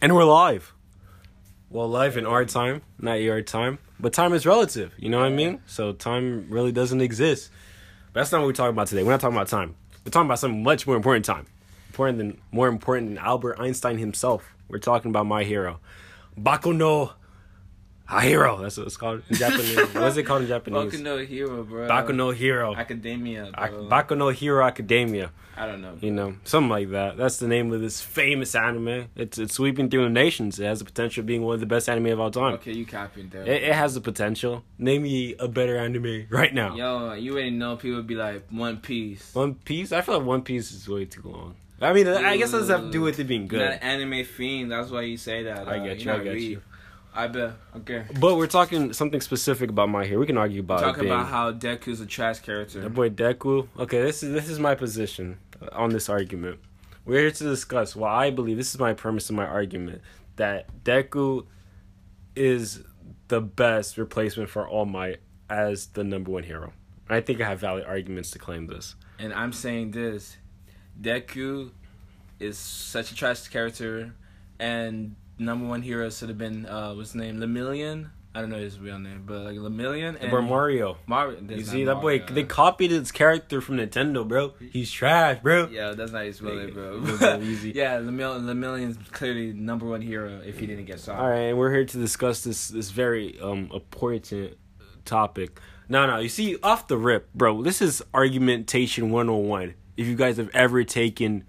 And we're live. Well, live in our time, not your time. But time is relative, you know what I mean? So time really doesn't exist. But that's not what we're talking about today. We're not talking about time. We're talking about something much more important time. Important than more important than Albert Einstein himself. We're talking about my hero. Baku no Hero. That's what it's called in Japanese. What's it called in Japanese? Baku no Hero, bro. Baku no Hero. Academia, Ac- bro. Baku no Hero Academia. I don't know. You know, something like that. That's the name of this famous anime. It's it's sweeping through the nations. It has the potential of being one of the best anime of all time. Okay, you capping there. It, it has the potential. Name me a better anime right now. Yo, you already know people be like One Piece. One Piece. I feel like One Piece is way too long. I mean, I guess it does have to do with it being You're not good. an anime fiend. That's why you say that. I uh, get you. I get read. you. I bet. Okay. But we're talking something specific about my hero. We can argue about it Talk about how Deku's a trash character. That boy Deku. Okay, this is this is my position on this argument. We're here to discuss why I believe this is my premise of my argument that Deku is the best replacement for All Might as the number one hero. I think I have valid arguments to claim this. And I'm saying this Deku is such a trash character, and number one hero should have been, uh, what's his name? Lemillion? I don't know his real name, but like Lemillion. And Or Mario. Mario. You see that boy? They copied his character from Nintendo, bro. He's trash, bro. Yeah, that's not his real name, bro. It's so easy. yeah, Lemil- Lemillion's clearly number one hero if he didn't get shot. All right, and we're here to discuss this this very um important topic. No, no, you see, off the rip, bro. This is argumentation one on one. If you guys have ever taken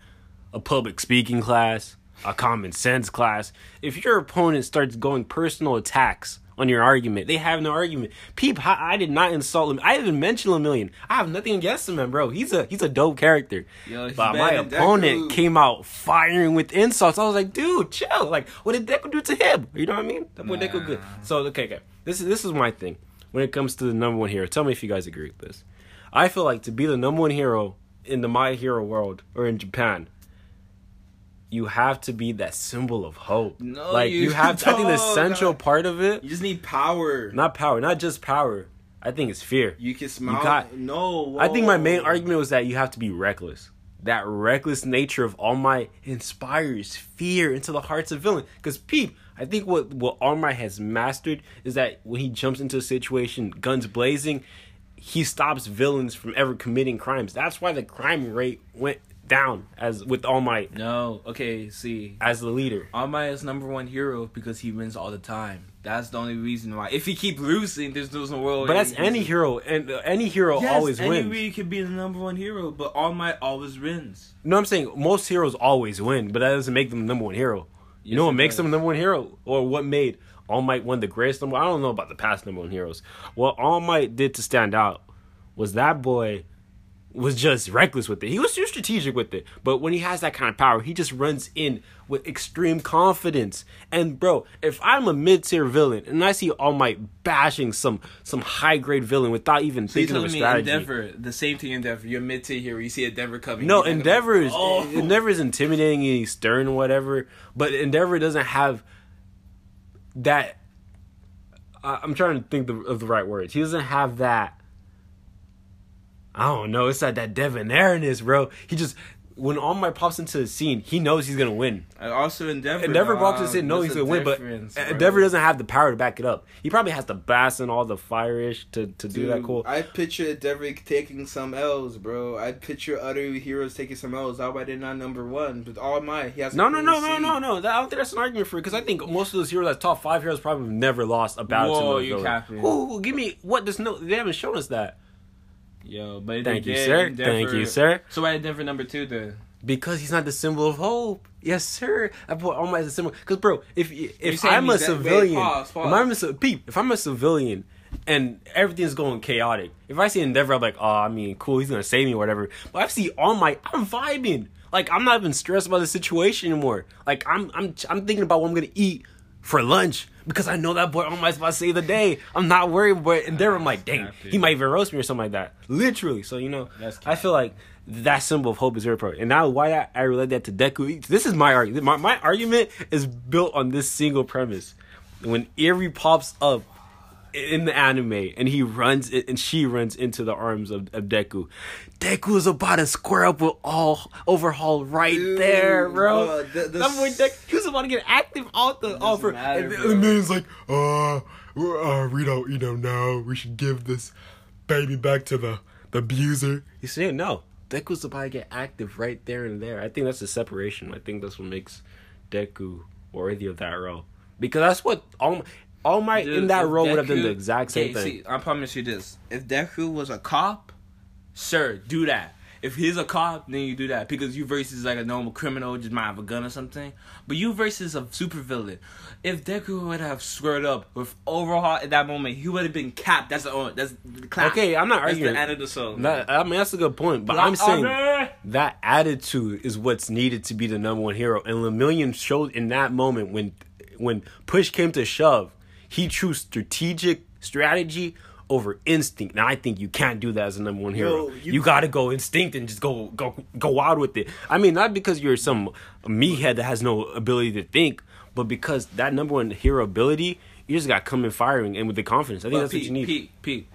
a public speaking class, a common sense class, if your opponent starts going personal attacks on your argument, they have no argument. Peep, I, I did not insult him. I didn't mention a million. I have nothing against him, bro. He's a he's a dope character. Yo, but my opponent came out firing with insults. I was like, dude, chill. Like, what did Deku do to him? You know what I mean? That boy Deku good. So okay, okay. This is this is my thing when it comes to the number one hero. Tell me if you guys agree with this. I feel like to be the number one hero in the My Hero world or in Japan, you have to be that symbol of hope. No, like you you, have. To, I think the central part of it, You just need power. not power, not just power. I think it's fear. You can smile. got- no. I think my main argument was that you have to be reckless. That reckless nature of All Might inspires fear into the hearts of villain. Because peep, I think what what All Might has mastered is that when he jumps into a situation, guns blazing, he stops villains from ever committing crimes. That's why the crime rate went down as with All Might No. Okay. See, as the leader. All Might is number one hero because he wins all the time. That's the only reason why. If he keep losing, there's no world. But that's any hero, and uh, any hero Yes, always any wins. Reed can be the number one hero, but All Might always wins. No, I'm saying most heroes always win, but that doesn't make them the number one hero. You Yes, know what makes does. them the number one hero, or what made All Might one the greatest number? I don't know about the past number one heroes. What All Might did to stand out was that boy was just reckless with it. He was too strategic with it, but when he has that kind of power, he just runs in with extreme confidence. And bro, if I'm a mid tier villain and I see All Might bashing some some high grade villain without even So thinking of a strategy, Endeavor, the same thing Endeavor. You're mid tier here, You see a Endeavor coming. no, you're not gonna- Endeavor is Oh. Endeavor is intimidating and he's stern whatever, but Endeavor doesn't have that. I'm trying to think of the right words. He doesn't have that. I don't know. It's like that debonairness, bro. He just when All Might pops into the scene, he knows he's gonna win. And also Endeavor. Endeavor pops into um, the scene, knows he's gonna win, but difference, uh, bro. Endeavor doesn't have the power to back it up. He probably has the bass and all the fire ish to to do that cool. I picture Endeavor taking some L's, bro. I picture other heroes taking some L's. That's why they're not number one. but All Might, he has. No, no, no, no, no, no. I don't think that's an argument for it because I think most of those heroes, that top five heroes, probably have never lost a battle to Whoa, you capping. Who, give me what? Does no? They haven't shown us that. Yo, but Thank you, sir. Thank you, sir. So why Endeavor number two then? Because he's not the symbol of hope. Yes, sir. I put All Might as a symbol. Because, bro, if if I'm a that- wait, civilian, pause, pause. if I'm a peep, if I'm a civilian and everything's going chaotic, if I see Endeavor, I'm like, oh, I mean, cool, he's gonna save me, or whatever. But I see All Might, I'm vibing. Like I'm not even stressed about the situation anymore. Like I'm I'm I'm thinking about what I'm gonna eat for lunch because I know that boy Might's about to save the day. I'm not worried, but Endeavor, I'm like, dang, he might even roast me or something like that. Literally. So you know, I feel like that symbol of hope is very important. And now why I, I relate that to Deku. This is my argument. My, my argument is built on this single premise. When Eri pops up in the anime and he runs and she runs into the arms of, of Deku. Deku is about to square up with all overhaul right Dude, there, bro. uh, the- the s- Deku, was about to get active out the offer. matter, and, and then it's like, uh, uh, we don't, you know, no, we should give this baby back to the the abuser. You see, no, Deku's about to get active right there and there. I think that's the separation. I think that's what makes Deku worthy of that role because that's what all All Might Dude, in that role would have done the exact same thing. See, I promise you this: if Deku was a cop, sir, do that. If he's a cop, then you do that because you versus like a normal criminal, just might have a gun or something. But you versus a supervillain. If Deku would have squared up with Overhaul at that moment, he would have been capped. That's the only, that's the clap. Okay, I'm not That's arguing. the end of the song. That, I mean, that's a good point, but Black I'm saying that attitude is what's needed to be the number one hero. And Lemillion showed in that moment when when push came to shove, he chose strategic strategy over instinct. And I think you can't do that as a number one hero. Yo, you you- got to go instinct and just go go go wild with it. I mean, not because you're some meathead that has no ability to think, but because that number one hero ability, you just got to come in firing and with the confidence. I think But that's what you need. Pete, Pete,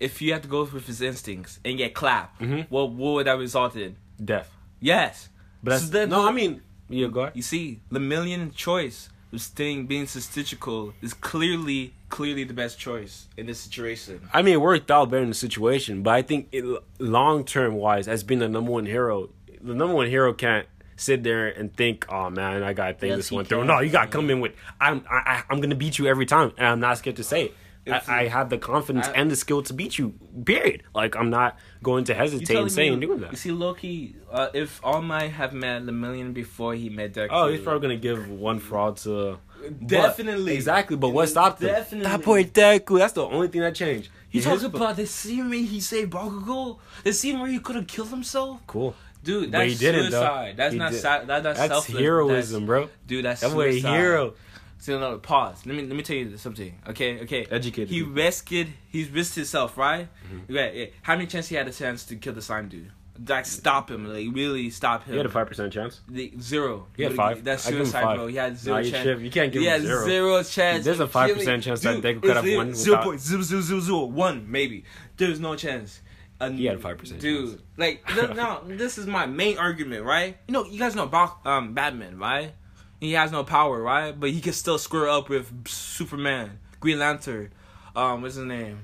if you have to go with his instincts and get clapped, Mm-hmm. what what would that result in? Death. Yes, But that's, So then- no, I mean, yeah, go ahead. You see, Lemillion choice staying being statistical is clearly clearly the best choice in this situation. I mean, it worked out better in the situation, but I think it, long term wise, as being the number one hero, the number one hero can't sit there and think, "Oh man, I gotta think Yes, this he one through." No, you gotta come in with, "I'm I, I- I'm gonna beat you every time," and I'm not scared to say it. I, I have the confidence I- and the skill to beat you. Period. Like I'm not going to hesitate in saying me, doing that. You see, Loki, uh, if All Might have met Lemillion before he met Deku, Oh, he's probably gonna give one fraud to. Definitely. But- exactly. But what stopped him? Definitely. That boy Deku. That's the only thing that changed. You His- talk about the scene where he saved Bakugo, the scene where he could have killed himself. cool. Dude, But that's he didn't, though. suicide. That's He not si- that, that's, That's heroism, bro. Dude, that's That suicide. hero. So no, pause. Let me let me tell you something. Okay, okay. Educated He people. rescued. He risked himself, right? Mm-hmm. Right. yeah. How many chances he had a chance to kill the slime dude? Like stop him, like really stop him. He had a five percent chance. The, zero. He had five. That's I give him suicide, five. bro. He had zero Nah, chance. You can't give he him had zero. zero chance. There's a 5% killing- chance that they could have won Zero point zero zero zero zero one maybe. There's no chance. And He had a 5% Dude, chance. like now this is my main argument, right? You know, you guys know about um Batman, right? He has no power, right? But he can still square up with Superman, Green Lantern. Um, what's his name?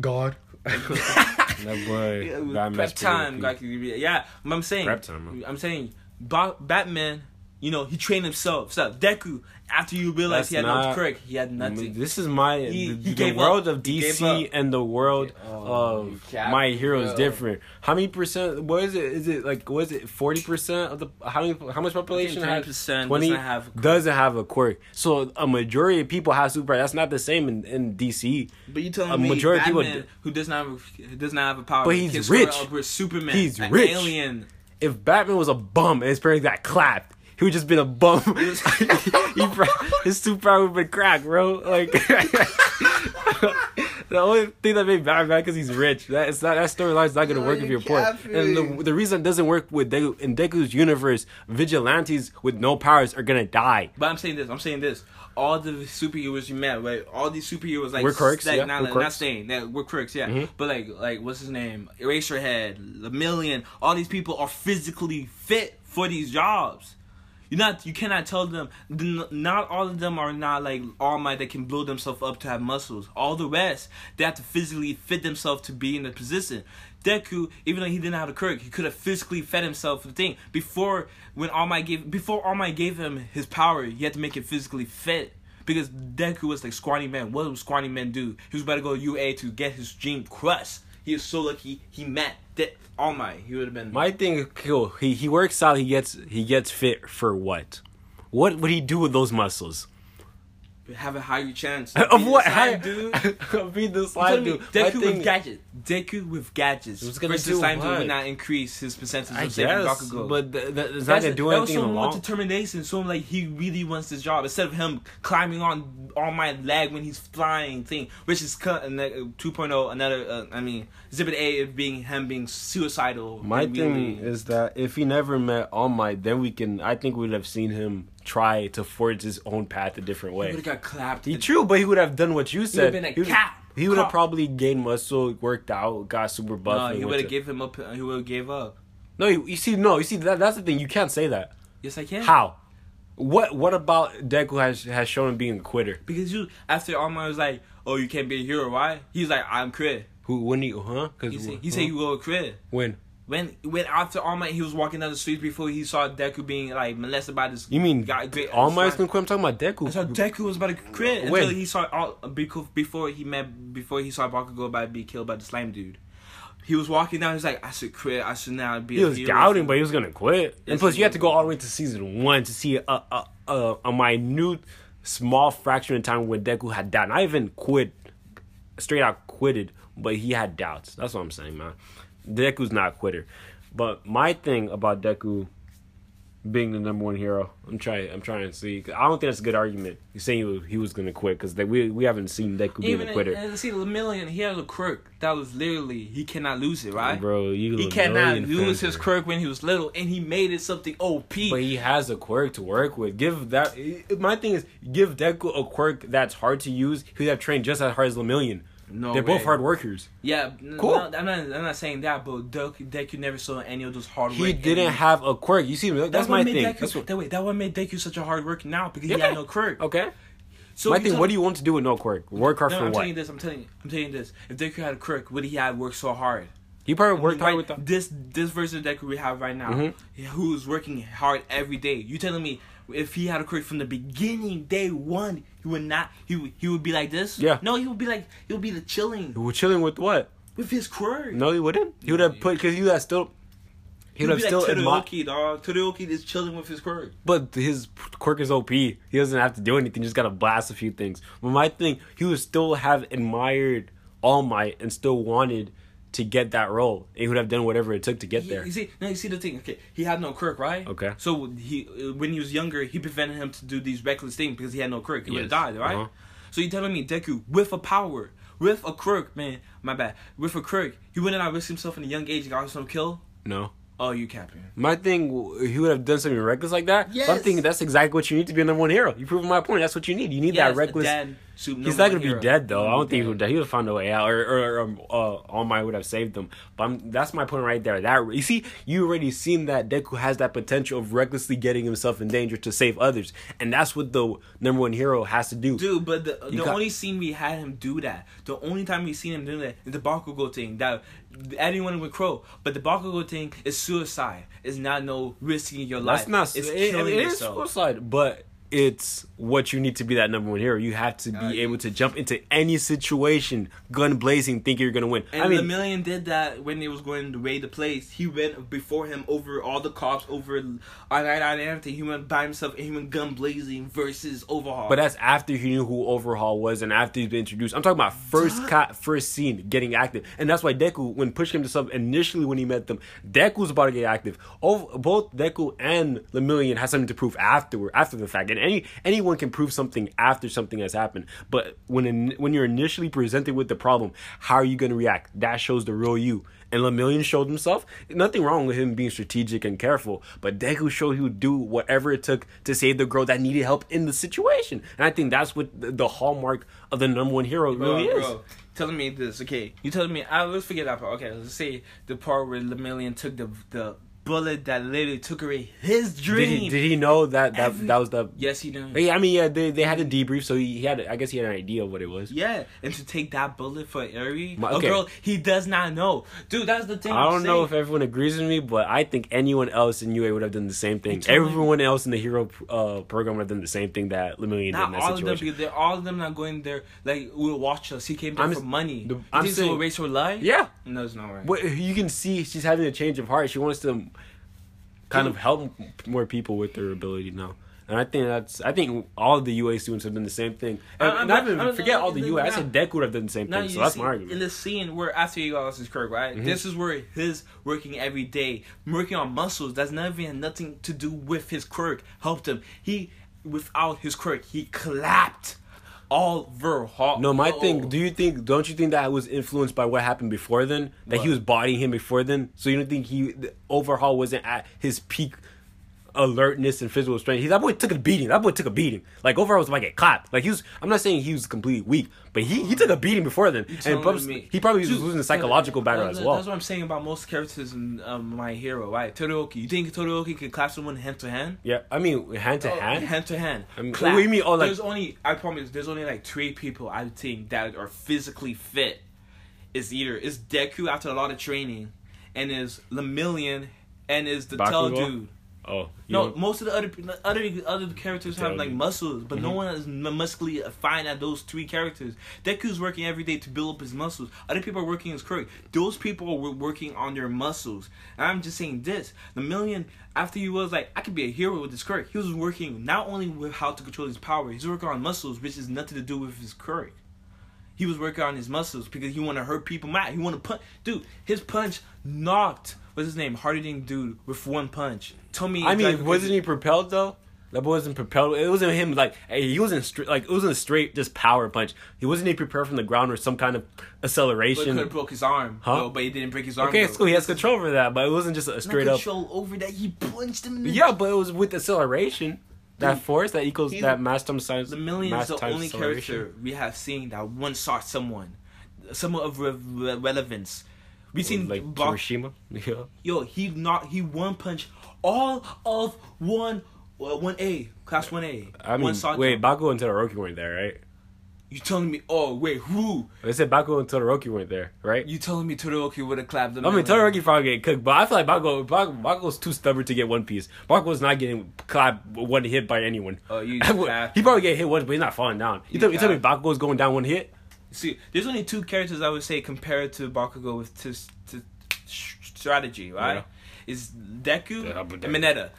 God. that boy. Yeah, it prep time. Like, yeah, I'm saying, Prep time. I'm saying, Batman. You know, he trained himself. So Deku, after you realize That's he had not- no quirk, he had OP. nothing. This is my He- the, he the world up. of DC and the world Oh, of cap- my hero is different. How many percent? What is it? Is it like what is it? Forty percent of the how many? How much population? I think has- 20% 20 doesn't have a quirk. doesn't have a quirk. So a majority of people have super. That's not the same in, in DC. But you telling me A me majority of people d- who does not have, who does not have a power, But he's rich. Superman, He's an rich. alien. if Batman was a bum and his parents got clapped, he would just been a bum. he pro- his superpower would have been crack, bro. Like the only thing that made Batman because he's rich. That is not that storyline's not gonna Yo, work if you you're poor. And the the reason it doesn't work with Deku, in Deku's universe, vigilantes with no powers are gonna die. But I'm saying this. I'm saying this. All the superheroes you met, right? All these superheroes, like We're quirks, like, yeah, not, we're not saying that we're quirks, yeah. Mhm. But like, like what's his name? Eraserhead, Lemillion. All these people are physically fit for these jobs. You not, you cannot tell them. Not all of them are not like All Might that can build themselves up to have muscles. All the rest, they have to physically fit themselves to be in the position. Deku, even though he didn't have a quirk, he could have physically fed himself the thing before when All Might gave before All Might gave him his power. He had to make it physically fit because Deku was like Squatty Man. What would Squatty Man do? He was about to go UA to get his dream crushed. He is so lucky he met that oh All Might. He would have been. My thing is cool. He he works out. He gets he gets fit for what? What would he do with those muscles? have a higher chance Of what? the Hi- dude. Be the I'm slime telling you, dude. My Deku with gadgets. Deku with gadgets. It was gonna versus do slime dude would not increase his percentage I of saving guess, Bakugo. but th- th- it's not gonna do that was anything so long. determination. So like he really wants this job instead of him climbing on on my leg when he's flying thing, which is cut and 2.0 another. Uh, I mean, Exhibit A of being him being suicidal. My thing really- is that if he never met All Might, then we can. I think we'd have seen him try to forge his own path a different way. he would have got clapped. He true, but he would have done what you said. He would've been a would, cat. He would have probably gained muscle, worked out, got super buff. No, he would have gave him up. Uh, he would have gave up. No, you, you see, no, you see that that's the thing. You can't say that. Yes, I can. How? What what about Deku has has shown him being a quitter? Because you after All Might was like, oh, you can't be a hero, why? He's like, I'm quit. Who when he huh? Cause He said he huh? said you will quit. when When when after All Might, he was walking down the streets before he saw Deku being like molested by this. you mean guy. Great, All Might's gonna quit? I'm talking about Deku. So Deku was about to quit When? until he saw all because before he met before he saw Bakugo about to be killed by the slime dude. He was walking down. He's like, I should quit. I should now be. He was hero." doubting, but he was gonna quit. and plus, you have to go all the way to season one to see a a, a, a minute, small fraction of time when Deku had doubt. Not even quit, straight out quitted, but he had doubts. That's what I'm saying, man. Deku's not a quitter. But my thing about Deku being the number one hero, I'm trying. I'm trying to see. I don't think that's a good argument. He's saying he was, he was gonna quit because we we haven't seen Deku being Even a quitter. and see, Lemillion, he has a quirk that was literally he cannot lose it, right? Bro, you He cannot lose his quirk when he was little, and he made it something OP. But he has a quirk to work with. Give that. My thing is, give Deku a quirk that's hard to use. He would have trained just as hard as Lemillion. No, They're both hard workers. Yeah, Cool. no, I'm not. I'm not saying that, but Deku, Deku never saw any of those hard. He work didn't and- have a quirk. You see, that's, That's my thing. Deku, That's what, that, wait, that what made Deku such a hard worker now because he had no quirk. okay. So my you thing. tell- What do you want to do with no quirk? Work hard No, for I'm what? telling you this. I'm telling you. I'm telling you this. If Deku had a quirk, would he have worked so hard? He probably worked right, hard with that. this this version of Deku we have right now, Mhm. who's working hard every day. You telling me if he had a quirk from the beginning, day one, he would not. He would, he would be like this. Yeah. No, he would be like he would be the chilling We're chilling with what? with his quirk. No, he wouldn't. He would have put because he would still. He he would would have be still like admired. Todoroki, dog. Todoroki is chilling with his quirk. But his quirk is OP. He doesn't have to do anything. Just gotta blast a few things. But my thing, he would still have admired All Might and still wanted to get that role. He would have done whatever it took to get He- there. You see, now you see the thing. Okay, he had no quirk, right? Okay. So he, uh, when he was younger, he prevented him to do these reckless things because he had no quirk. He would have died, right? Uh-huh. So you telling me Deku with a power, with a quirk, man, my bad, with a quirk, he wouldn't have risked himself in a young age and got himself killed? No. Oh, you capping? My thing, he would have done something reckless like that. But I'm thinking that's exactly what you need to be a number one hero. You proved my point. That's what you need. You need Yes, that reckless. dead, He's not gonna be dead though. I don't think he would. die. He would have found a way out, or or, or um, uh, All Might would have saved him. But I'm, that's my point right there. That you see, you already seen that Deku has that potential of recklessly getting himself in danger to save others, and that's what the number one hero has to do. Dude, but the You the got- only scene we had him do that, the only time we seen him do that is the Bakugo thing. That anyone would Crow, but the Bakugo thing is suicide. It's not no risking your life. That's not. It's it, it killing is yourself. suicide, but it's what you need to be that number one hero. You have to be Uh, able to jump into any situation, gun blazing, think you're gonna win. And I mean, Lemillion did that when he was going to raid the place. He went before him over all the cops, over I and everything. He went by himself and he went gun blazing versus Overhaul. But that's after he knew who Overhaul was and after he's been introduced. I'm talking about first cut, first scene, getting active, and that's why Deku, when Push came to sub initially when he met them, Deku's about to get active. Ov- both Deku and Lemillion has something to prove afterward, after the fact, and any any anyone can prove something after something has happened. But when in, when you're initially presented with the problem, how are you going to react? That shows the real you. And Lemillion showed himself. Nothing wrong with him being strategic and careful, but Deku showed he would do whatever it took to save the girl that needed help in the situation. And I think that's what the, the hallmark of the number one hero bro, really is. bro, telling me this, okay? You telling me? I, let's forget that part. Okay, let's say the part where Lemillion took the the bullet that literally took away his Did dream. he, did he know that that, Every- that was the? yes, he did. Yeah, I mean, yeah, they, they had a debrief, so he, he had. I guess he had an idea of what it was. Yeah, and to take that bullet for Eri, My- a girl he does not know, dude. That's the thing. I don't know if everyone agrees with me, but I think anyone else in UA would have done the same thing. Everyone else in the hero uh, program would have done the same thing that Lemillion did in Not that all of them, situation. because they're all of them not going there. Like we'll watch us. He came there I'm for money. the- I'm saying- will erase her life? Yeah, No, it's not right. but you can see she's having a change of heart. She wants to kind of help more people with their ability now. And I think that's I think all the UA students have done the same thing. And I'm not not- even not- forget all the UA. I said Deku would have done the same thing. So that's see, my argument. in the scene where after he lost his quirk, right? Mm-hmm. This is where his working every day, working on muscles. That's not even had nothing to do with his quirk Helped him. He without his quirk, he clapped Overhaul. No, my thing. Do you think? Don't you think that was influenced by what happened before then? That he was bodying him before then. So you don't think he the overhaul wasn't at his peak alertness and physical strength. He, that boy took a beating. That boy took a beating. Like overall, was like a clap. Like he was. I'm not saying he was completely weak, but he, he took a beating before then, and probably- he probably was Dude, losing the psychological battle that's- as well. That's what I'm saying about most characters in um, My Hero, right? Todoroki. You think Todoroki could clap someone hand to hand? Yeah, I mean hand to Oh, hand. hand to hand. I mean, Clap. what do you mean? Oh, like- there's only I promise. There's only like three people I think that are physically fit. Is either is Deku after a lot of training, and is Lemillion, and is the Tell Bakugo? dude. Oh, you No, know- most of the other other other characters have like muscles, but no Mhm. one is muscly fine at those three characters. Deku's working every day to build up his muscles. Other people are working his quirk. Those people are working on their muscles. And I'm just saying this: Lemillion after he was like, I could be a hero with this quirk. He was working not only with how to control his power, he's working on muscles, which has nothing to do with his quirk. He was working on his muscles because he want to hurt people mad. He want to punch. Dude, his punch knocked what's his name, hard hitting dude with one punch. Tell me, I mean, wasn't he propelled though? That boy wasn't propelled. It wasn't him. Like hey, he wasn't straight. Like it wasn't a straight just power punch. He wasn't even prepared from the ground or some kind of But acceleration. could have broke his arm. Huh? Huh? but he didn't break his arm. Okay, though. it's cool. He has control over that, but it wasn't just a straight up. control over that. He punched him. In the Yeah, but it was with acceleration. That Dude, force that equals that mass times size. Lemillion is the only character we have seen that one shot someone, someone of re- relevance. We seen like Bak- Hiroshima. Yeah. yo he not he one punch all of one uh, one A class one A. I mean, wait. Bakugo and Todoroki weren't there, right? you telling me? Oh wait, who? They said Baku and Todoroki weren't there, right? You telling me Todoroki would have clapped the I mean? Todoroki probably get cooked, but I feel like Baku Baku Bakugo's too stubborn to get One Piece. Bakugo's not getting clapped one hit by anyone. Oh, you would- he probably get hit once, but he's not falling down. You, You tell, you tell me cap. Bakugo's going down one hit? See, there's only two characters I would say compared to Bakugo with to, to strategy, right? Yeah. Is Deku Yeah, and Mineta.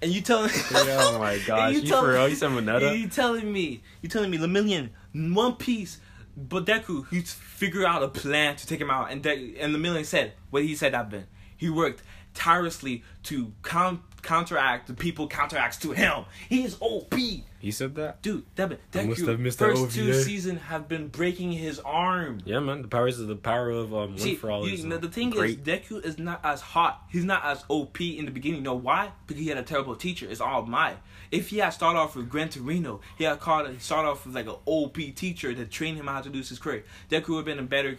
And you telling me? oh my gosh, you tell- for real? You said Mineta? You telling me? You telling me Lemillion, One Piece, but Deku, he figured out a plan to take him out, and De- and Lemillion said what he said that been. He worked tirelessly to count counteract the people counteracts to him. He is OP. He said that? Dude, Devin, I must Deku, have missed that first two OVA. seasons have been breaking his arm. Yeah, man. The powers of the power of um, one See, for all. you- the thing great. is, Deku is not as hot. He's not as OP in the beginning. You know why? Because he had a terrible teacher. It's All Might. If he had started off with Gran Torino, he had called. He started off with like an OP teacher that trained him how to do his career. Deku would have been a better,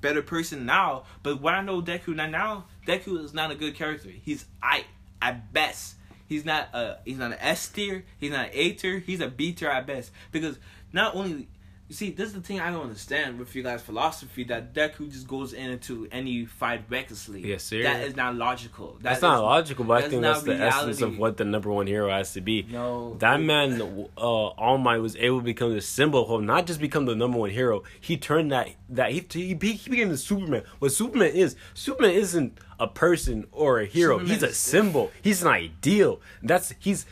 better person now. But what I know Deku now, now Deku is not a good character. He's I at best. He's not a he's not an S tier. He's not an A tier. He's a B tier at best. Because not only you see, this is the thing I don't understand with you guys' philosophy that Deku just goes into any fight recklessly. Yes, sir. That is not logical. That That's not logical, but I think that's the essence of what the number one hero has to be. No, That man, uh, All Might, was able to become the symbol of not just become the number one hero. He turned that that he he, he became the Superman. What Superman is, Superman isn't a person or a hero. Superman he's a symbol. He's an ideal. That's he's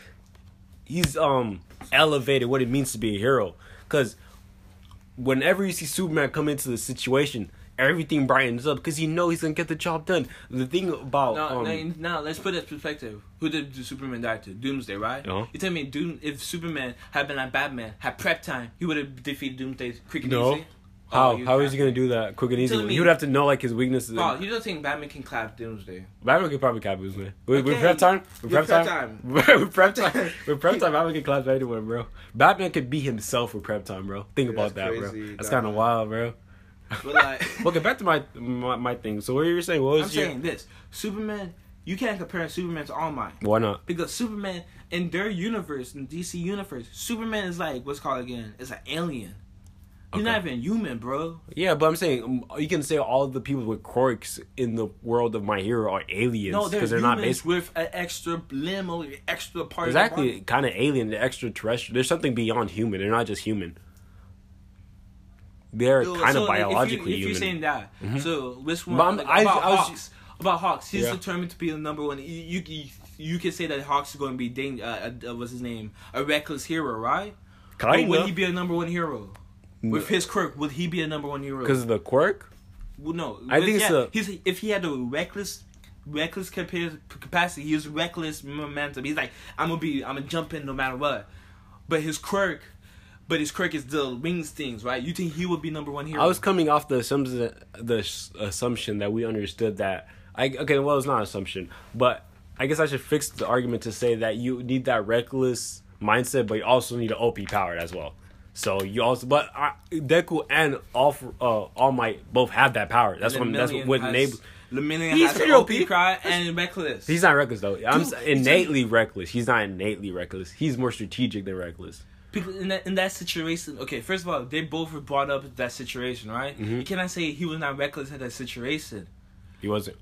he's um elevated what it means to be a hero. Cause whenever you see Superman come into the situation, everything brightens up because you know he's gonna get the job done. The thing about Now, um, now, now let's put it in perspective. Who did Superman die to? Doomsday, right? Uh-huh. You tell me, Doom. If Superman had been like Batman, had prep time, he would have defeated Doomsday quick and No. easy. How how is he gonna do that quick and easy? He would have to know like his weaknesses. Oh, you don't think Batman can clap Doomsday? Batman could probably clap his We, Okay. prep time, With prep prep time, with prep time, we prep time, Batman can clap anyone, bro. Batman could be himself with prep time, bro. Think Dude, about that, that's bro. That's kind of wild, bro. But like, okay, back to my, my my thing. So what you were saying? What was I'm your? saying this: Superman. You can't compare Superman to All Might. Why not? Because Superman in their universe, in DC universe, Superman is like what's called again? It's an alien. Okay. not even human, bro. Yeah, but I'm saying um, you can say all the people with quirks in the world of my hero are aliens No, they're because they're not based. with an extra limb or extra part. Exactly, kind of alien, the extraterrestrial. There's something beyond human. They're not just human. They're body. kind So of biologically if, you, if human. you're saying that, so which one? Like, I- about I was- Hawks. About Hawks, he's Yeah. determined to be the number one. You you, you, you can say that Hawks is going to be dang, uh, uh, what's his name? A reckless hero, right? Or would Kinda. he be a number one hero? With his quirk, would he be a number one hero? Because of the quirk? Well, no, I think yeah, a- he's if he had a reckless, reckless capacity, he was reckless momentum. He's like, I'm gonna be, I'm gonna jump in no matter what. But his quirk, but his quirk is the wings things, right? You think he would be number one hero? I was coming off the assumption, the assumption that we understood that. I okay, well, it's not an assumption, but I guess I should fix the argument to say that you need that reckless mindset, but you also need an OP power as well. So you also, but uh, Deku and All uh, All Might both have that power. That's what that's what enables. Lemillion He's has pretty OP OP. cry and reckless. He's not reckless though. I'm Dude, s- he's innately reckless. He's not innately reckless. He's more strategic than reckless. Because in that in that situation, okay, first of all, they both were brought up in that situation, right? Mhm. You cannot say he was not reckless in that situation He wasn't.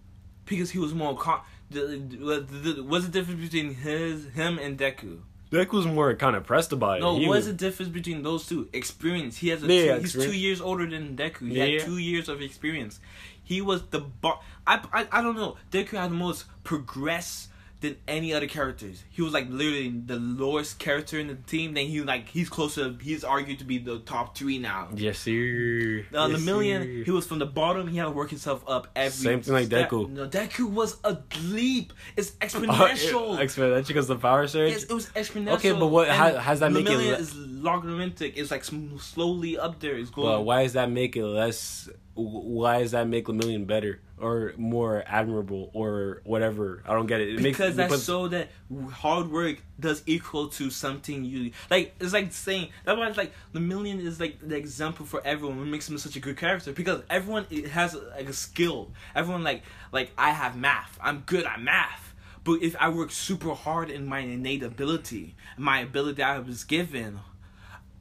because he was more calm. The, the, the, what's the difference between his him and Deku? Deku was more kind of pressed about it. No, He what's was- the difference between those two? Experience. He has a Yeah, two, he's two years older than Deku. He Yeah, had two years of experience. He was the bar. I, I I don't know. Deku had the most progress than any other characters. He was like literally the lowest character in the team. Then he like he's closer. He's argued to be the top three now. Yes, sir. Uh, Lemillion, sir. he was from the bottom. He had to work himself up every. Same thing like step. Deku. No, Deku was a leap. It's Oh, exponential. yeah, exponential because the power surge. Yes, it was exponential. Okay, but what- how- how's that make it le- is logarithmic. It's like slowly up there. It's going. But why does that make it less? Why does that make a million better or more admirable or whatever? I don't get it. it makes, because it that's puts- so that hard work does equal to something you like. It's like saying that's why it's like Lemillion is like the example for everyone. What makes him such a good character because everyone it has like a skill. Everyone like like I have math. I'm good at math. But if I work super hard in my innate ability, my ability I was given,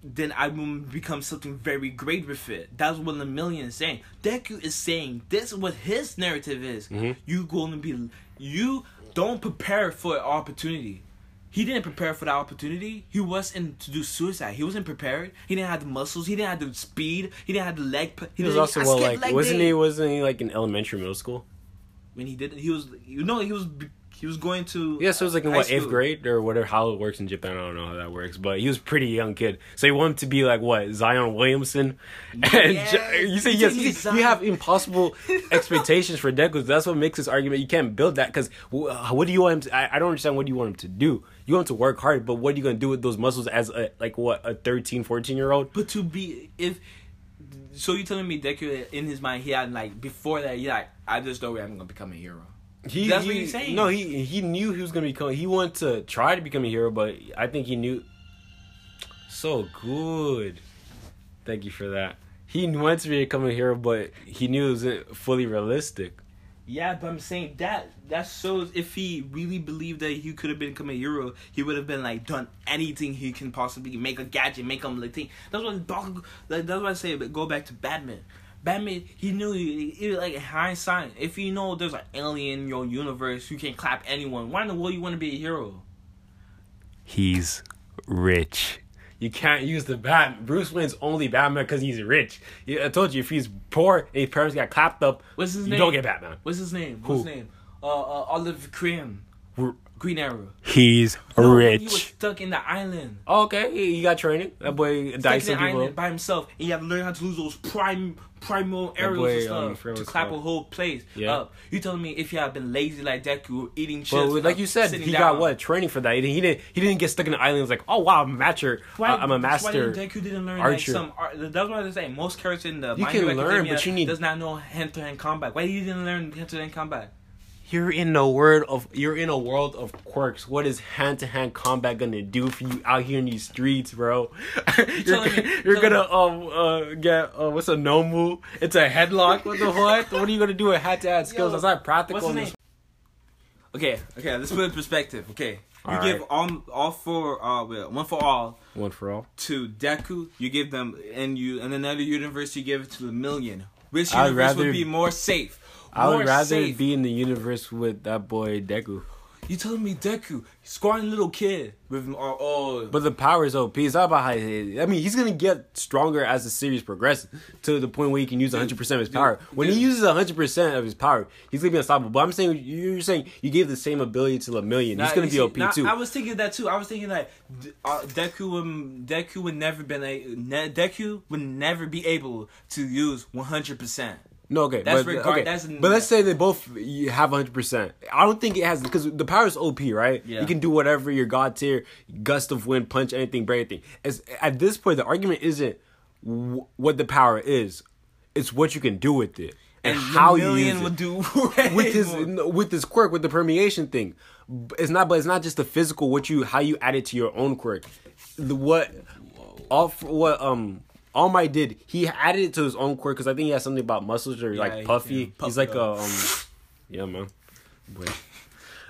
then I will become something very great with it. That's what Lemillion is saying. Deku is saying this is what his narrative is. Mhm. You going to be you don't prepare for an opportunity. He didn't prepare for that opportunity. He wasn't to do suicide. He wasn't prepared. He didn't have the muscles. He didn't have the speed. He didn't have the leg. p- He was didn't- also well like wasn't day. he wasn't he like in elementary middle school? When he did, he was you know he was he was going to Yeah, so it was like in what eighth grade or whatever how it works in Japan. I don't know how that works, but he was a pretty young kid. So he wanted to be like what Zion Williamson? And Yes. J- you say yes. You, you have impossible expectations for Deku. That's what makes this argument. You can't build that because uh, what do you want him? To, I, I don't understand. What do you want him to do? You want him to work hard, but what are you gonna do with those muscles as a like what a 13, 14 year old? But to be if so, you telling me Deku in his mind he had like before that he like I just know I'm gonna become a hero. He, That's what he- he's saying. No, he he knew he was gonna become. He wanted to try to become a hero, but I think he knew. So good. Thank you for that. He wanted to become a hero, but he knew it wasn't fully realistic. Yeah, but I'm saying that that shows if he really believed that he could have become a hero, he would have been like done anything he can possibly make a gadget, make him like thing. That's what like, that's what I say. But go back to Batman. Batman, he knew he, like in hindsight. If you know there's an alien in your universe who can clap anyone, why in the world you want to be a hero? He's rich. You can't use the Bat. Bruce Wayne's only Batman because he's rich. I told you, if he's poor and his parents got clapped up, What's his you name? don't get Batman. What's his name? Who? What's his name? Uh, uh Oliver Queen, R- Green Arrow. He's No, He was rich. stuck in the island. Oh, okay, he, he got training. That boy some people. by himself, and you have to learn how to use those prime primal arrows boy, and um, stuff forgot to clap called. a whole place Yeah. up. You telling me if you had been lazy like Deku, eating chips, But like you said, he down, got what training for that. He didn't. He didn't. Get stuck in the island. and was like, oh wow, I'm a master. Why, uh, I'm a master. Why didn't Deku didn't learn like some art? That's what I'm saying. Most characters in the You can learn, but you need- does not know hand to hand combat. Why you didn't learn hand to hand combat? You're in a world of. You're in a world of quirks. What is hand to hand combat gonna do for you out here in these streets, bro? you're me- you're gonna um uh get uh, what's a nomu? It's a headlock. What the what? what are you gonna do with hand to hand skills? Yo, That's not practical. What's his name? Okay, okay. Let's put it in perspective. Okay, you All give right. all all four uh well, one for all One for all. to Deku, you give them, and you in another universe you give it to Lemillion. Which universe rather- would be more safe? I would rather safe. be in the universe with that boy Deku. You telling me Deku, squatting little kid with oh, oh But the power is OP. It's not about how he, I mean, he's gonna get stronger as the series progresses to the point where he can use 100 percent of his power. When he uses 100 percent of his power, he's gonna be unstoppable. But I'm saying you're saying you gave the same ability to a million. He's gonna be see, OP nah, too. I was thinking that too. I was thinking that uh, Deku would Deku would never been a ne- Deku would never be able to use one hundred percent. No, okay, That's but, regard- okay. that's- but let's say they both have 100. percent I don't think it has because the power is OP, right? Yeah. You can do whatever your god tier, gust of wind, punch anything, break anything. As, at this point, the argument isn't w- what the power is; it's what you can do with it. and, And how you use it would do with his more. with his quirk with the permeation thing. It's not, but it's not just the physical. What you how you add it to your own quirk. The what all what um All Might did. He added it to his own quirk because I think he has something about muscles or Yeah, like puffy. puff He's like it a um yeah man. Boy.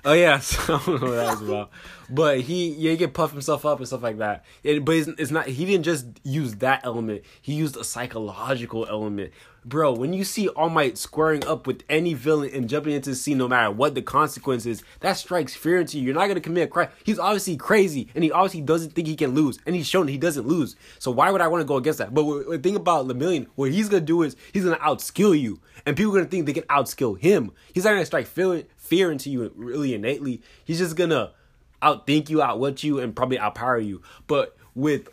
Oh yeah, so I don't know what that was about. But he yeah he can puff himself up and stuff like that. It, but it's, it's not. He didn't just use that element. He used a psychological element. Bro, when you see All Might squaring up with any villain and jumping into the scene, no matter what the consequences, that strikes fear into you. You're not gonna commit a crime. He's obviously crazy, and he obviously doesn't think he can lose, and he's shown he doesn't lose. So why would I want to go against that? But the thing about Lemillion, what he's gonna do is he's gonna outskill you, and people are gonna think they can outskill him. He's not gonna strike fear, fear into you really innately. He's just gonna outthink you, outwit you, and probably outpower you. But with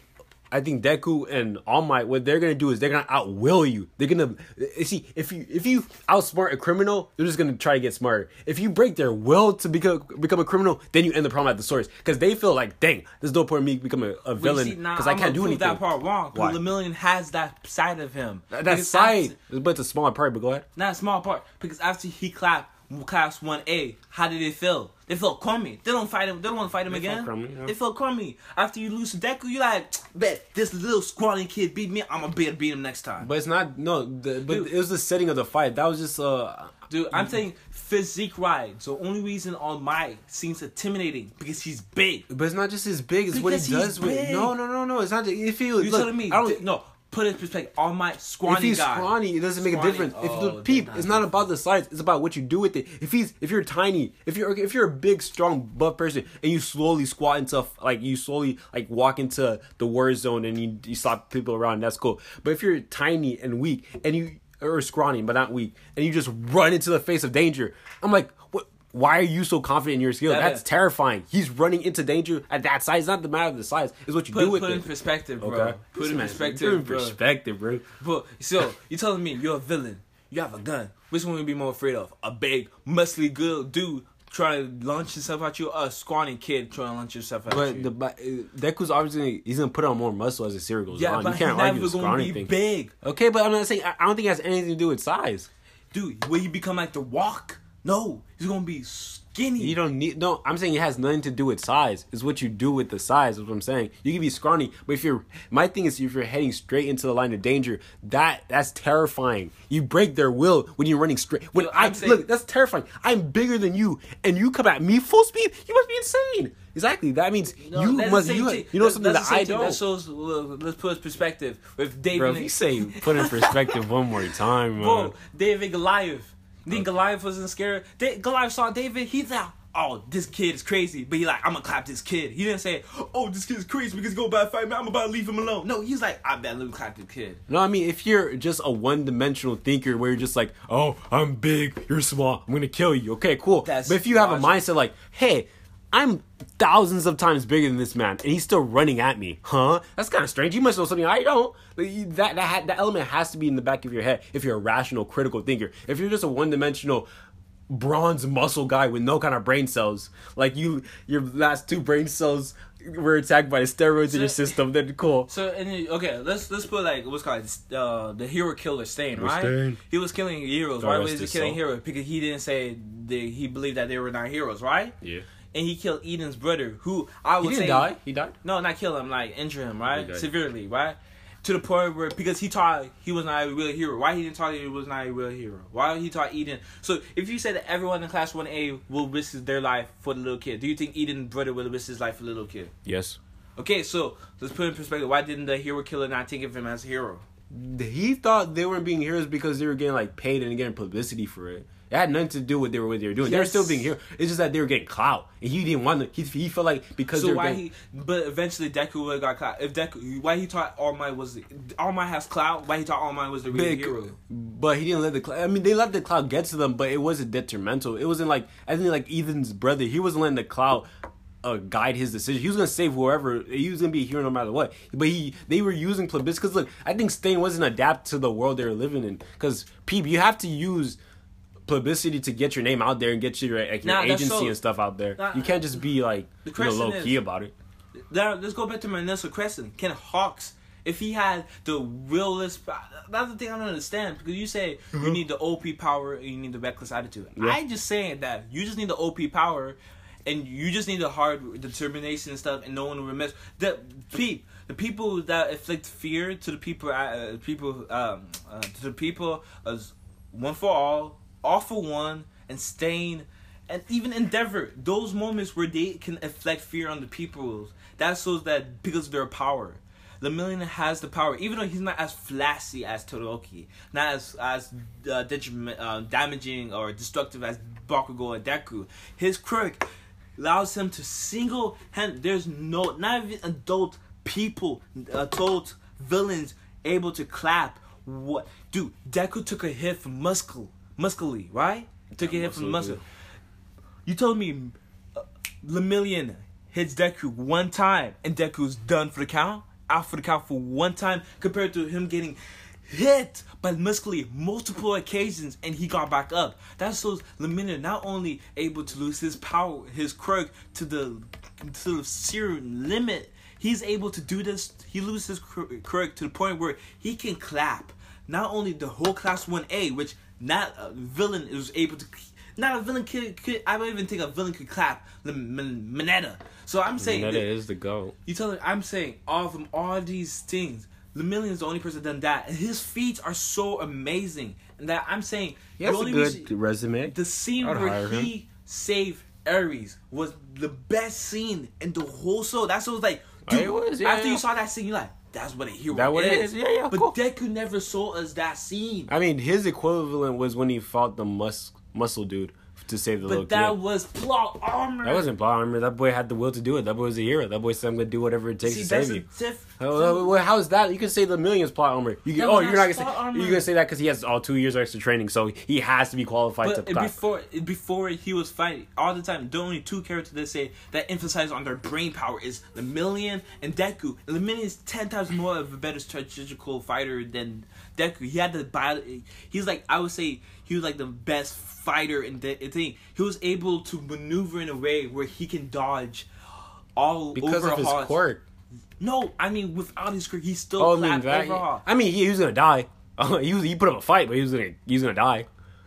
I think Deku and All Might, what they're gonna do is they're gonna outwill you. They're gonna eh, see if you if you outsmart a criminal, they're just gonna try to get smarter. If you break their will to become become a criminal, then you end the problem at the source because they feel like, dang, there's no point in me becoming a, a villain you see, now because I can't do anything. That part wrong. Why? Lemillion has that side of him. That Because side, after- but it's a smaller part. But go ahead. not a small part. Because after he clapped class one A, how did it feel? They felt crummy. They don't fight him. They don't want to fight him They felt again. crummy, yeah. They felt crummy. After you lose to Deku, you like, bet this little scrawny kid beat me. I'm gonna be beat him next time. But it's not no. The, but Dude. it was the setting of the fight. That was just uh. Dude, I'm saying physique right. So only reason on my seems intimidating because he's big. But it's not just as big. It's what he Because does with. No, no, no, no. It's not. If you You look, telling me? I don't, th- no, put it in perspective. All Might scrawny if he's guy. scrawny, it doesn't make a Scrawny. difference. if Oh, the peep, it's not not about the size. It's about what you do with it. If he's, if you're tiny, if you're, if you're a big, strong, buff person, and you slowly squat into, like you slowly like walk into the war zone and you you slap people around, that's cool. But if you're tiny and weak, and you or scrawny but not weak, and you just run into the face of danger, I'm like, what? Why are you so confident in your skill? Yeah, That's yeah. terrifying. He's running into danger at that size. It's not the matter of the size. It's what you Put, do with put it. in perspective, bro. Okay. Put This in man- perspective, put in bro. perspective, bro. But so you're telling me you're a villain? You have a gun. Which one would you be more afraid of? A big, muscly, good dude trying to launch himself at you, or a scrawny kid trying to launch himself at But you? the but, uh, Deku's obviously he's gonna put on more muscle as the series goes yeah, on. but You can't he's argue never the gonna be thing. big, Okay, but I'm not saying I I don't think it has anything to do with size. dude. Will you become like the Walk? No, he's gonna be skinny. You don't need no. I'm saying it has nothing to do with size. It's what you do with the size. Is what I'm saying. You can be scrawny, but if you're my thing is if you're heading straight into the line of danger, that that's terrifying. You break their will when you're running straight. When Yo, I saying- look, that's terrifying. I'm bigger than you, and you come at me full speed. You must be insane. Exactly. That means No, you must. You, you know That's- something that's that I don't. That shows. let's put in perspective with David. Bro, if you say put in perspective one more time. Bro, uh, David Goliath. Then Goliath wasn't scared. Da- Goliath saw David. He thought, "Oh, this kid is crazy." But he like, "I'm gonna clap this kid." He didn't say, "Oh, this kid is crazy because he go about fight man. I'm about to leave him alone." No, he's like, "I bet let me clap this kid." No, I mean if you're just a one-dimensional thinker where you're just like, "Oh, I'm big, you're small, I'm gonna kill you." Okay, cool. That's but if you have a mindset like, "Hey, I'm thousands of times bigger than this man, and he's still running at me," huh? That's kind of strange. You must know something I don't. Like, that that that element has to be in the back of your head if you're a rational, critical thinker. If you're just a one-dimensional bronze muscle guy with no kind of brain cells, like you, your last two brain cells were attacked by the steroids in your system, then cool. So and then- okay, let's let's put like what's called uh, the hero killer Stain, right? Stain. He was killing heroes. God Why was he killing soul. heroes? Because he didn't say they, he believed that they were not heroes, right? Yeah. And he killed Iida's brother, who I He would didn't say die. He died. No, not kill him, like injure him, right? Severely, right? To the point where because he taught he was not a real hero. Why he didn't thought he was not a real hero? Why he taught Eden? So if you said that everyone in class one A will risk their life for the little kid, do you think Iida's brother will risk his life for the little kid? Yes. Okay, so let's put it in perspective. Why didn't the hero killer not think of him as a hero? he thought they weren't being heroes because they were getting like paid and getting publicity for it. It had nothing to do with they were what they were doing. They were still being here. It's just that they were getting clout, and he didn't want to. He, he felt like because So why getting, he? But eventually Deku would have got clout. If Deku, why he thought All Might was All Might has clout? Why he thought All Might was the real big, hero? but he didn't let the. Cloud, I mean, they let the cloud get to them, but it wasn't detrimental. It wasn't like I think like Ethan's brother. He wasn't letting the cloud. Uh, guide his decision. He was gonna save whoever. He was gonna be a hero no matter what. But he, they were using plebiscite. Because look, I think Stain wasn't adapt to the world they were living in. Because people, you have to use publicity to get your name out there and get your like your Nah, agency so- and stuff out there. Nah, you can't just be like the you know, low key about it. Now let's go back to my initial question. Can Hawks If he had the realist, that's the thing I don't understand because you say you need the OP power and you need the reckless attitude. Yeah. I just saying that you just need the OP power, and you just need the hard determination and stuff, and no one will mess. The peep, the people that inflict fear to the people, uh, people, um, uh, to the people as one for all, for one, and Stain. And even Endeavor, those moments where they can inflict fear on the people, that shows that because of their power. Lemillion has the power, even though he's not as flashy as Todoroki, not as as uh, uh, damaging or destructive as Bakugo and Deku. His quirk allows him to single hand. There's no not even adult people, adult villains able to clap. What, dude? Deku took a hit from Muscle, Muscly, right? Took a hit from Muscle, Muscle. You told me uh, Lemillion hits Deku one time and Deku's done for the count, out for the count for one time, compared to him getting hit by Muscly multiple occasions and he got back up. That shows Lemillion not only able to lose his power, his quirk to the to the serum limit, he's able to do this. He loses his quirk to the point where he can clap. Not only the whole class 1A, which not a villain is able to not a villain could, could I don't even think a villain could clap the Mineta. So I'm saying Mineta is the goat. you tell me, I'm saying all of them, all these things. Lemillion is the only person that done that, and his feats are so amazing. And that I'm saying He has the a good reason- resume. the scene I'd where hire him. he saved Eri was the best scene in the whole show. That's what was like. Oh, Dude, It was, yeah, after yeah. you saw that scene, you're like, that's what a hero That what it is. is, yeah, yeah, But cool. Deku never saw us that scene. I mean, his equivalent was when he fought the mus- muscle dude to save the little But that was plot armor. That wasn't plot armor. That boy had the will to do it. That boy was a hero. That boy said, "I'm gonna do whatever it takes See, to save you." diff- How, how- how is that? You can say the millions plot armor. You can, oh, you're not not gonna say armor. you're gonna say that because he has all two years of extra training, so he has to be qualified But to clap. before before he was fighting, all the time, the only two characters that say that emphasize on their brain power is the Million and Deku. And the Million is ten times more of a better strategical fighter than Deku. He had the bio. He's like I would say he was like the best fighter in the thing. He was able to maneuver in a way where he can dodge all because of his Overhaul's. quirk. No, I mean without his quirk, he still Oh, I mean that. overhaul. I mean, he, he was gonna die. Oh, he was he put up a fight, but he was gonna he was gonna die.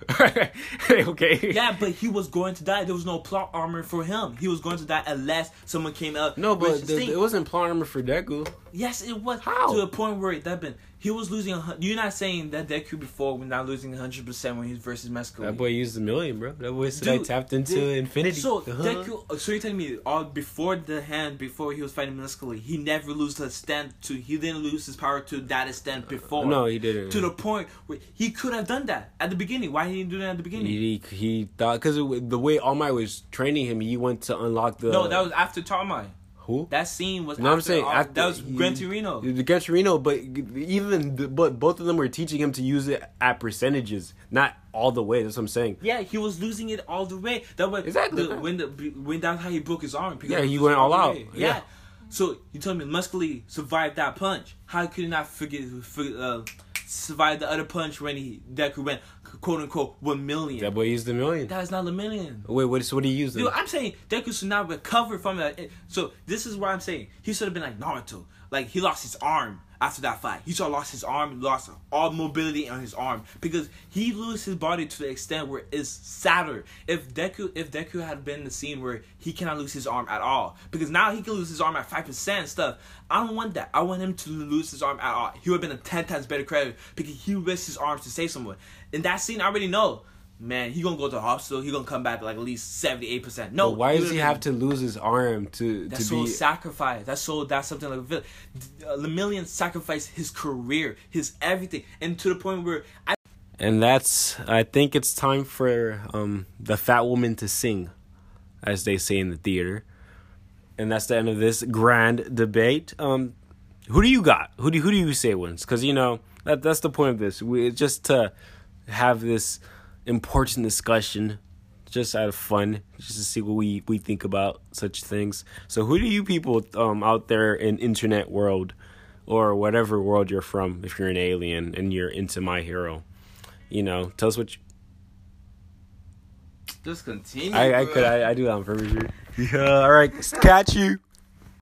okay. Yeah, but he was going to die. There was no plot armor for him. He was going to die unless someone came up. No, but the, it wasn't plot armor for Deku. yes, it was. How? To a point where that been he was losing. A, you're not saying that Deku before was not losing 100 percent when he's versus Mesco. That boy used a million, bro. That boy said I tapped into dude, infinity. So Uh-huh. Deku, so you're telling me all before the hand, before he was fighting Muscly, he never lose his stand to. He didn't lose his power to that extent before. No, he didn't. To the point where he could have done that at the beginning. Why he didn't do that at the beginning? He, he thought because the way All Might was training him, he went to unlock the. no, that was after Tarmai. Who? That scene was. You know what I'm saying? all- After- that was he- Gran Torino. The Gran Torino, but even the, but both of them were teaching him to use it at percentages, not all the way. That's what I'm saying. Yeah, he was losing it all the way. That was Exactly. the, when the when that's how he broke his arm. Yeah, he went all out. Yeah. Yeah. So you told me Muscly survived that punch. How could he not forget, forget uh, survive the other punch when he Deku went quote unquote one million? That boy used a million. That is not a million. Wait, what? So what he use? then? Dude, I'm saying Deku should not recover from that. So this is what I'm saying. He should have been like Naruto. Like he lost his arm after that fight. He have lost his arm, lost all mobility on his arm because he lose his body to the extent where it's sadder. If Deku, if Deku had been the scene where he cannot lose his arm at all, because now he can lose his arm at five percent stuff. I don't want that. I want him to lose his arm at all. He would have been a ten times better credit because he risked his arms to save someone. In that scene, I already know. Man, he gonna go to the hospital. He gonna come back like at least seventy eight percent. No, But why does he would've to lose his arm to that's to so be? sacrifice. That's so. That's something like villain. Uh, Lemillion sacrificed his career, his everything, and to the point where I. And that's I think it's time for um the fat woman to sing, as they say in the theater. And that's the end of this grand debate. Um, who do you got? Who do who do you say wins? Because you know that that's the point of this. We just to have this important discussion, just out of fun, just to see what we we think about such things. So who do you people um out there in internet world, or whatever world you're from, if you're an alien and you're into my hero? you know, tell us what you, Just continue. I, I could I, I do that on purpose. Yeah, all right, catch you.